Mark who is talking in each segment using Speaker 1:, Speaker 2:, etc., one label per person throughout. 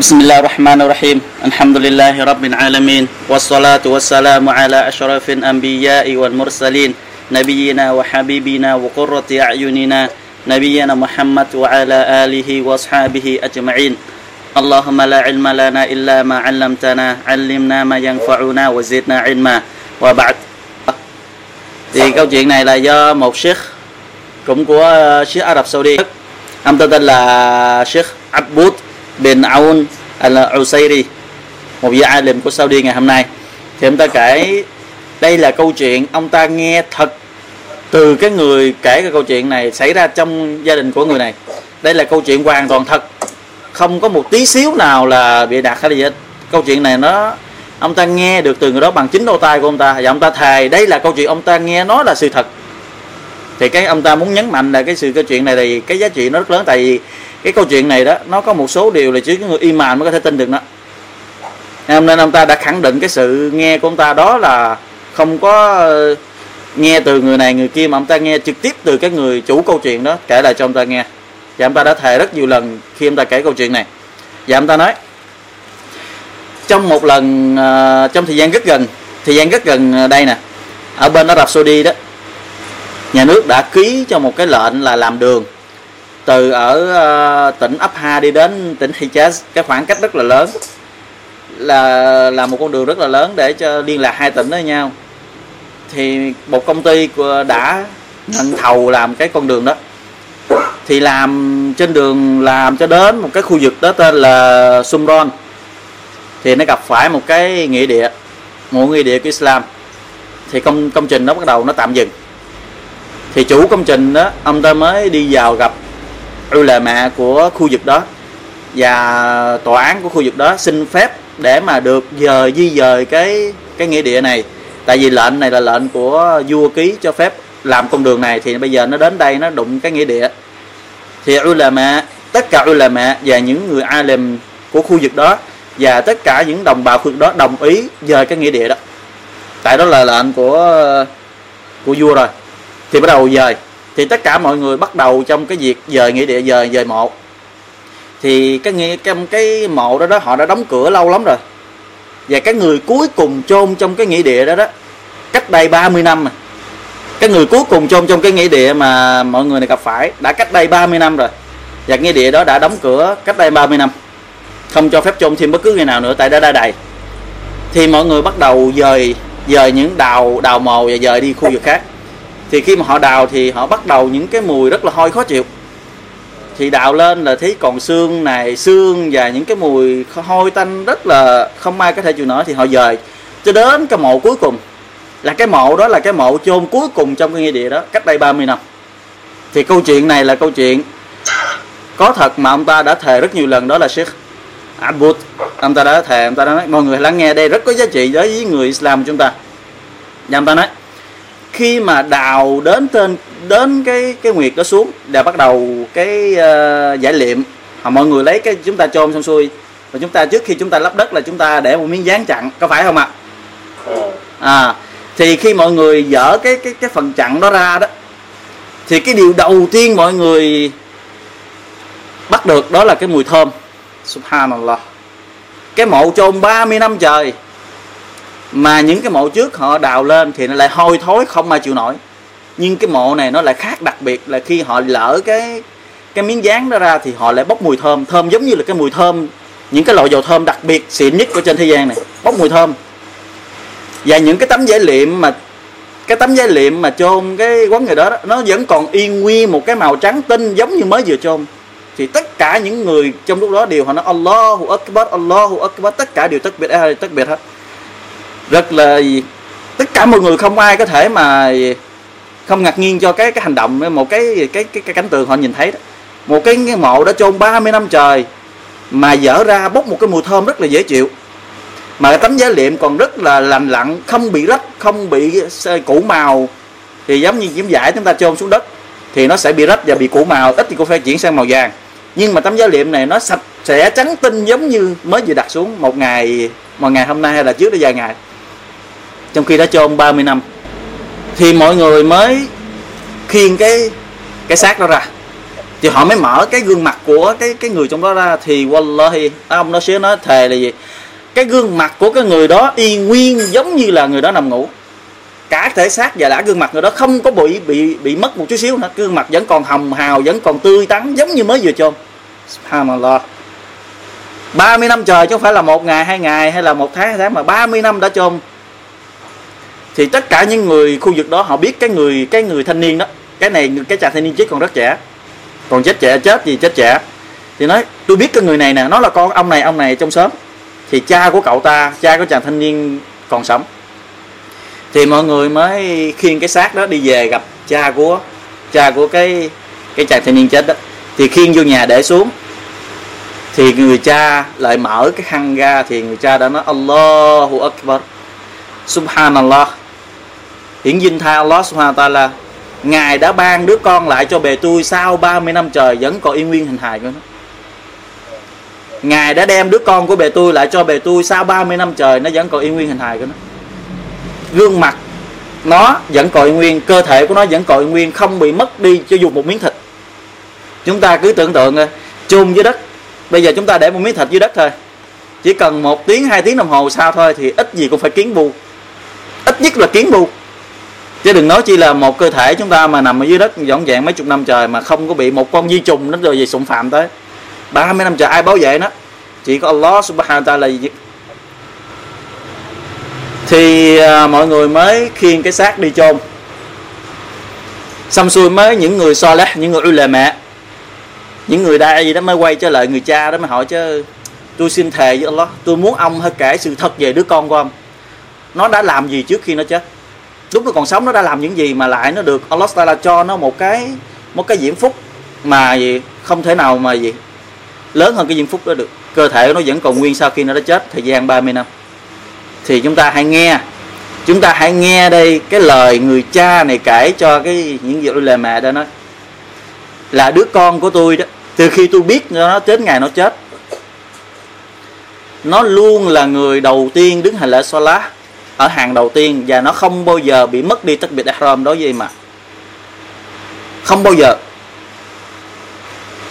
Speaker 1: بسم الله الرحمن الرحيم الحمد لله رب العالمين والصلاة والسلام على أشرف الأنبياء والمرسلين نبينا وحبيبنا وقرة أعيننا نبينا محمد وعلى آله وأصحابه أجمعين اللهم لا علم لنا إلا ما علمتنا علمنا ما ينفعنا وزدنا علما وبعد thì câu chuyện này là do một sheikh cũng của sheikh Ả Rập Saudi. Ông tên là sheikh Abud bin Aun al-Usairi, một vị alim của Saudi ngày hôm nay. Thì ông ta kể, đây là câu chuyện ông ta nghe thật từ cái người kể cái câu chuyện này xảy ra trong gia đình của người này. Đây là câu chuyện hoàn toàn thật. Không có một tí xíu nào là bị đặt hay là gì hết. Câu chuyện này nó, ông ta nghe được từ người đó bằng chính đôi tay của ông ta. Và ông ta thề, đây là câu chuyện ông ta nghe nó là sự thật. Thì cái ông ta muốn nhấn mạnh là cái sự câu chuyện này thì cái giá trị nó rất lớn. Tại vì cái câu chuyện này đó nó có một số điều là chỉ người iman mới có thể tin được đó. nên ông ta đã khẳng định cái sự nghe của ông ta đó là không có ờ, nghe từ người này người kia mà ông ta nghe trực tiếp từ cái người chủ câu chuyện đó kể lại cho ông ta nghe và ông ta đã thề rất nhiều lần khi ông ta kể câu chuyện này và ông ta nói trong một lần uh, trong thời gian rất gần thời gian rất gần ờ, đây nè ở bên Ả Rập Saudi đó nhà nước đã ký cho một cái lệnh là làm đường từ ở uh, tỉnh Abha đi đến tỉnh Hijaz cái khoảng cách rất là lớn. Là là một con đường rất là lớn để cho liên lạc hai tỉnh với nhau. Thì một công ty đã nhận thầu làm cái con đường đó. Thì làm trên đường làm cho đến một cái khu vực đó tên là Sumron. Thì nó gặp phải một cái nghĩa địa một nghĩa địa của Islam. Thì công công trình nó bắt đầu nó tạm dừng. Thì chủ công trình đó ông ta mới đi vào gặp ulama của khu vực đó và tòa án của khu vực đó xin phép để mà được dời di dời cái cái nghĩa địa này. Tại vì lệnh này là lệnh của vua ký cho phép làm con đường này, thì bây giờ nó đến đây nó đụng cái nghĩa địa. Thì ulama, tất cả ulama và những người alim của khu vực đó và tất cả những đồng bào khu vực đó đồng ý dời cái nghĩa địa đó. Tại đó là lệnh của của vua rồi. Thì bắt đầu dời thì tất cả mọi người bắt đầu trong cái việc dời nghĩa địa dời dời mộ. Thì cái nghĩa cái, cái mộ đó đó họ đã đóng cửa lâu lắm rồi. Và cái người cuối cùng chôn trong cái nghĩa địa đó đó cách đây 30 năm mà. Cái người cuối cùng chôn trong cái nghĩa địa mà mọi người này gặp phải đã cách đây 30 năm rồi. Và nghĩa địa đó đã đóng cửa cách đây 30 năm. Không cho phép chôn thêm bất cứ người nào nữa tại đã đầy thì mọi người bắt đầu dời dời những đào đào mồ và dời đi khu vực khác thì khi mà họ đào thì họ bắt đầu những cái mùi rất là hôi, khó chịu. Thì đào lên là thấy còn xương này, xương và những cái mùi hôi tanh rất là không ai có thể chịu nổi thì họ dời. Cho đến cái mộ cuối cùng. Là cái mộ đó là cái mộ chôn cuối cùng trong cái nghĩa địa đó, cách đây 30 năm. Thì câu chuyện này là câu chuyện có thật mà ông ta đã thề rất nhiều lần, đó là Sheikh Abud. Ông ta đã thề, ông ta đã nói, mọi người lắng nghe đây rất có giá trị đối với người Islam của chúng ta. Và ông ta nói khi mà đào đến trên đến cái cái nguyệt đó xuống và bắt đầu cái uh, giải liệm à mọi người lấy cái chúng ta chôn xong xuôi. Và chúng ta trước khi chúng ta lắp đất là chúng ta để một miếng dán chặn có phải không ạ? À thì khi mọi người dỡ cái cái cái phần chặn đó ra đó thì cái điều đầu tiên mọi người bắt được đó là cái mùi thơm. Subhanallah. Cái mộ chôn 30 năm trời mà những cái mộ trước họ đào lên thì nó lại hôi thối không ai chịu nổi. Nhưng cái mộ này nó lại khác đặc biệt là khi họ lỡ cái cái miếng dán đó ra thì họ lại bốc mùi thơm. Thơm giống như là cái mùi thơm những cái loại dầu thơm đặc biệt xịn nhất của trên thế gian này bốc mùi thơm. Và những cái tấm giấy liệm mà cái tấm giấy liệm mà chôn cái quán người đó, đó nó vẫn còn yên nguyên một cái màu trắng tinh giống như mới vừa chôn. Thì tất cả những người trong lúc đó đều họ nói Allahu Akbar Allahu Akbar. Tất cả đều tất biệt à, tất biệt hết rất là tất cả mọi người không ai có thể mà không ngạc nhiên cho cái cái hành động một cái cái cái, cái cảnh tượng họ nhìn thấy đó. Một cái, cái mộ đã chôn 30 năm trời mà dở ra bốc một cái mùi thơm rất là dễ chịu. Mà cái tấm giá liệm còn rất là lành lặn không bị rách không bị cũ màu. Thì giống như chiếm giải chúng ta chôn xuống đất thì nó sẽ bị rách và bị cũ màu ít thì cũng phải chuyển sang màu vàng. Nhưng mà tấm giá liệm này nó sạch sẽ trắng tinh giống như mới vừa đặt xuống một ngày một ngày hôm nay hay là trước đây vài ngày trong khi đã chôn 30 năm. Thì mọi người mới khiêng cái cái xác đó ra. Thì họ mới mở cái gương mặt của cái cái người trong đó ra. Thì wallahi, ông nó sẽ nói thề là gì? Cái gương mặt của cái người đó y nguyên giống như là người đó nằm ngủ. Cả thể xác và đã gương mặt người đó không có bị bị bị mất một chút xíu nữa. Gương mặt vẫn còn hồng hào, vẫn còn tươi tắn, giống như mới vừa chôn subhanallah. 30 năm trời chứ không phải là một ngày, hai ngày hay là một tháng, hai tháng, mà 30 năm đã chôn thì tất cả những người khu vực đó, họ biết cái người cái người thanh niên đó. Cái này, cái chàng thanh niên chết còn rất trẻ. Còn chết trẻ, chết gì chết trẻ. Thì nói, tôi biết cái người này nè, nó là con ông này ông này trong xóm. Thì cha của cậu ta, cha của chàng thanh niên còn sống. Thì mọi người mới khiêng cái xác đó đi về gặp cha của cha của cái cái chàng thanh niên chết đó. Thì khiêng vô nhà để xuống. Thì người cha lại mở cái khăn ra thì người cha đã nói, Allahu Akbar. Subhanallah hiển dinh tha Allah Subhanahu ta là Ngài đã ban đứa con lại cho bề tôi sau 30 năm trời vẫn còn yên nguyên hình hài của nó. Ngài đã đem đứa con của bề tôi lại cho bề tôi sau 30 năm trời nó vẫn còn yên nguyên hình hài của nó. Gương mặt nó vẫn còn yên nguyên, cơ thể của nó vẫn còn yên nguyên, không bị mất đi cho dù một miếng thịt. Chúng ta cứ tưởng tượng chôn dưới đất. Bây giờ chúng ta để một miếng thịt dưới đất thôi. Chỉ cần một tiếng, hai tiếng đồng hồ sau thôi thì ít gì cũng phải kiến bu. Ít nhất là kiến bu chứ đừng nói chi là một cơ thể chúng ta mà nằm ở dưới đất dọn dẹn mấy chục năm trời mà không có bị một con vi trùng nó rồi gì xụng phạm tới. 30 năm trời ai bảo vệ nó? Chỉ có Allah subhanahu wa ta'ala thì à, mọi người mới khiêng cái xác đi chôn. Xong xuôi mới những người so lét những người ulama những người đại gì đó mới quay trở lại người cha đó mới hỏi chứ tôi xin thề với Allah tôi muốn ông hãy kể sự thật về đứa con của ông. Nó đã làm gì trước khi nó chết? Lúc nó còn sống nó đã làm những gì mà lại nó được. Allah Taala cho nó một cái một cái diễm phúc mà gì, không thể nào mà gì, lớn hơn cái diễm phúc đó được. Cơ thể nó vẫn còn nguyên sau khi nó đã chết thời gian 30 năm. Thì chúng ta hãy nghe, chúng ta hãy nghe đây cái lời người cha này kể cho cái những gì lời mẹ đó nói. Là đứa con của tôi đó, từ khi tôi biết nó đến ngày nó chết, nó luôn là người đầu tiên đứng hành lễ Salah ở hàng đầu tiên và nó không bao giờ bị mất đi tất biệt ihram đối với mà không bao giờ.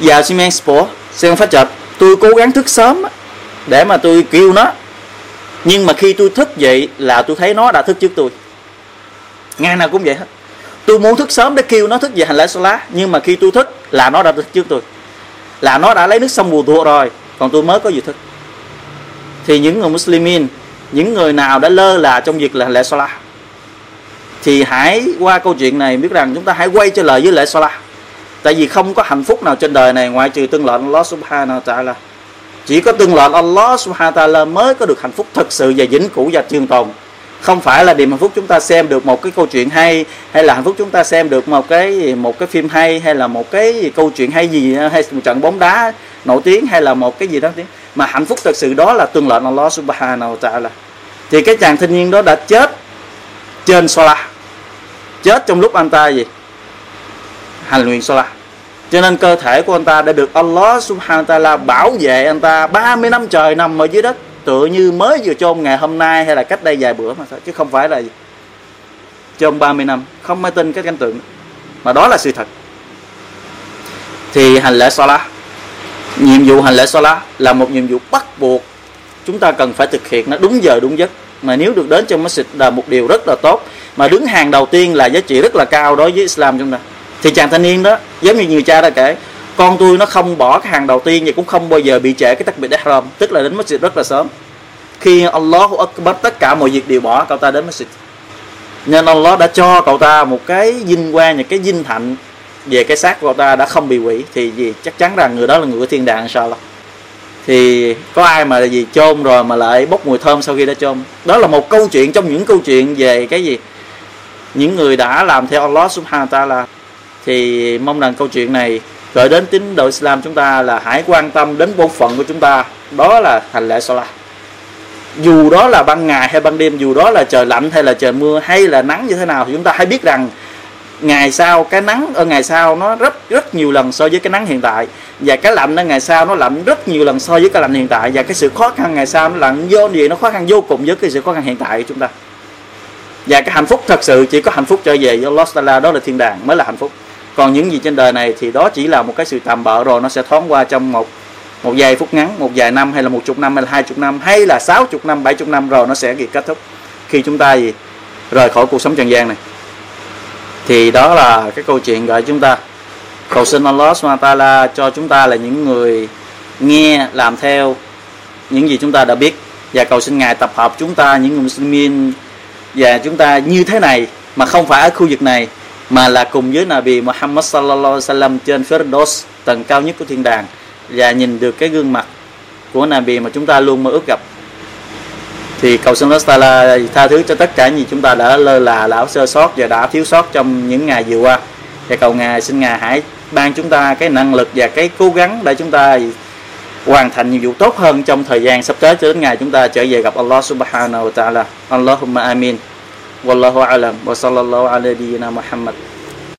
Speaker 1: Và Simen Sport xem phát chợt tôi cố gắng thức sớm để mà tôi kêu nó. Nhưng mà khi tôi thức dậy là tôi thấy nó đã thức trước tôi. Ngày nào cũng vậy hết. Tôi muốn thức sớm để kêu nó thức dậy hành lễ lá nhưng mà khi tôi thức là nó đã thức trước tôi. Là nó đã lấy nước xong bù thua rồi, còn tôi mới có gì thức. Thì những người muslimin những người nào đã lơ là trong việc là lễ Salah? Thì hãy qua câu chuyện này biết rằng chúng ta hãy quay trở lại với lễ Salah. Tại vì không có hạnh phúc nào trên đời này ngoại trừ tương lệnh Allah subhanahu wa ta'ala. Chỉ có tương lệnh Allah subhanahu wa ta'ala mới có được hạnh phúc thật sự và vĩnh cửu và trường tồn. Không phải là niềm hạnh phúc chúng ta xem được một cái câu chuyện hay hay là hạnh phúc chúng ta xem được một cái một cái phim hay hay là một cái câu chuyện hay gì, hay một trận bóng đá nổi tiếng, hay là một cái gì đó tiếng. Mà hạnh phúc thật sự đó là tương lệnh Allah subhanahu wa ta'ala thì cái chàng thanh niên đó đã chết trên sola. Chết trong lúc anh ta gì? Hành luyện sola. Cho nên cơ thể của anh ta đã được Allah subhanahu wa ta'ala bảo vệ anh ta 30 năm trời nằm ở dưới đất, tựa như mới vừa chôn ngày hôm nay hay là cách đây vài bữa mà thôi, chứ không phải là gì. Chôn 30 năm, không ai tin cái cảnh tượng mà đó là sự thật. Thì hành lễ Salah nhiệm vụ hành lễ Salah là một nhiệm vụ bắt buộc chúng ta cần phải thực hiện nó đúng giờ, đúng giấc mà nếu được đến trong masjid là một điều rất là tốt. Mà đứng hàng đầu tiên là giá trị rất là cao đối với Islam chúng ta. Thì chàng thanh niên đó, giống như nhiều cha đã kể, con tôi nó không bỏ cái hàng đầu tiên và cũng không bao giờ bị trễ cái tắc biệt ihram. Tức là đến masjid rất là sớm. Khi Allah Akbar tất cả mọi việc đều bỏ, cậu ta đến masjid. Nên Allah đã cho cậu ta một cái vinh quang những cái vinh hạnh về cái xác của cậu ta đã không bị quỷ thì gì chắc chắn rằng người đó là người của thiên đàng sao thì có ai mà gì chôn rồi mà lại bốc mùi thơm sau khi đã chôn? Đó là một câu chuyện, trong những câu chuyện về cái gì? Những người đã làm theo Allah subhanahu wa ta'ala. Thì mong rằng câu chuyện này gửi đến tín đồ Islam chúng ta là hãy quan tâm đến bổn phận của chúng ta. Đó là hành lễ Salah dù đó là ban ngày hay ban đêm, dù đó là trời lạnh hay là trời mưa hay là nắng như thế nào thì chúng ta hãy biết rằng ngày sau, cái nắng ở ngày sau nó rất rất nhiều lần so với cái nắng hiện tại. Và cái lạnh ở ngày sau nó lạnh rất nhiều lần so với cái lạnh hiện tại. Và cái sự khó khăn ngày sau nó lạnh vô gì nó khó khăn vô cùng với cái sự khó khăn hiện tại của chúng ta. Và cái hạnh phúc thật sự chỉ có hạnh phúc trở về do Allah Taala đó là thiên đàng mới là hạnh phúc. Còn những gì trên đời này thì đó chỉ là một cái sự tạm bợ rồi nó sẽ thoáng qua trong một một vài phút ngắn, một vài năm hay là một chục năm hay là hai chục năm hay là sáu chục năm, bảy chục năm rồi nó sẽ bị kết thúc. Khi chúng ta gì rời khỏi cuộc sống trần gian này thì đó là cái câu chuyện gọi chúng ta. Cầu xin Allah SWT cho chúng ta là những người nghe, làm theo những gì chúng ta đã biết. Và cầu xin ngài tập hợp chúng ta, những người Muslimin, và chúng ta như thế này mà không phải ở khu vực này, mà là cùng với Nabi Muhammad sallallahu alaihi wasallam trên Firdaus, tầng cao nhất của thiên đàng, và nhìn được cái gương mặt của Nabi mà chúng ta luôn mơ ước gặp thì cầu xin Allah tha thứ cho tất cả những gì chúng ta đã lơ là lão sơ sót và đã thiếu sót trong những ngày vừa qua. Và cầu ngài xin ngài hãy ban chúng ta cái năng lực và cái cố gắng để chúng ta hoàn thành nhiệm vụ tốt hơn trong thời gian sắp tới cho đến ngày chúng ta trở về gặp Allah subhanahu wa ta'ala. Allahumma amin. Wallahu alam. Wa sallallahu alaihi wa Muhammad.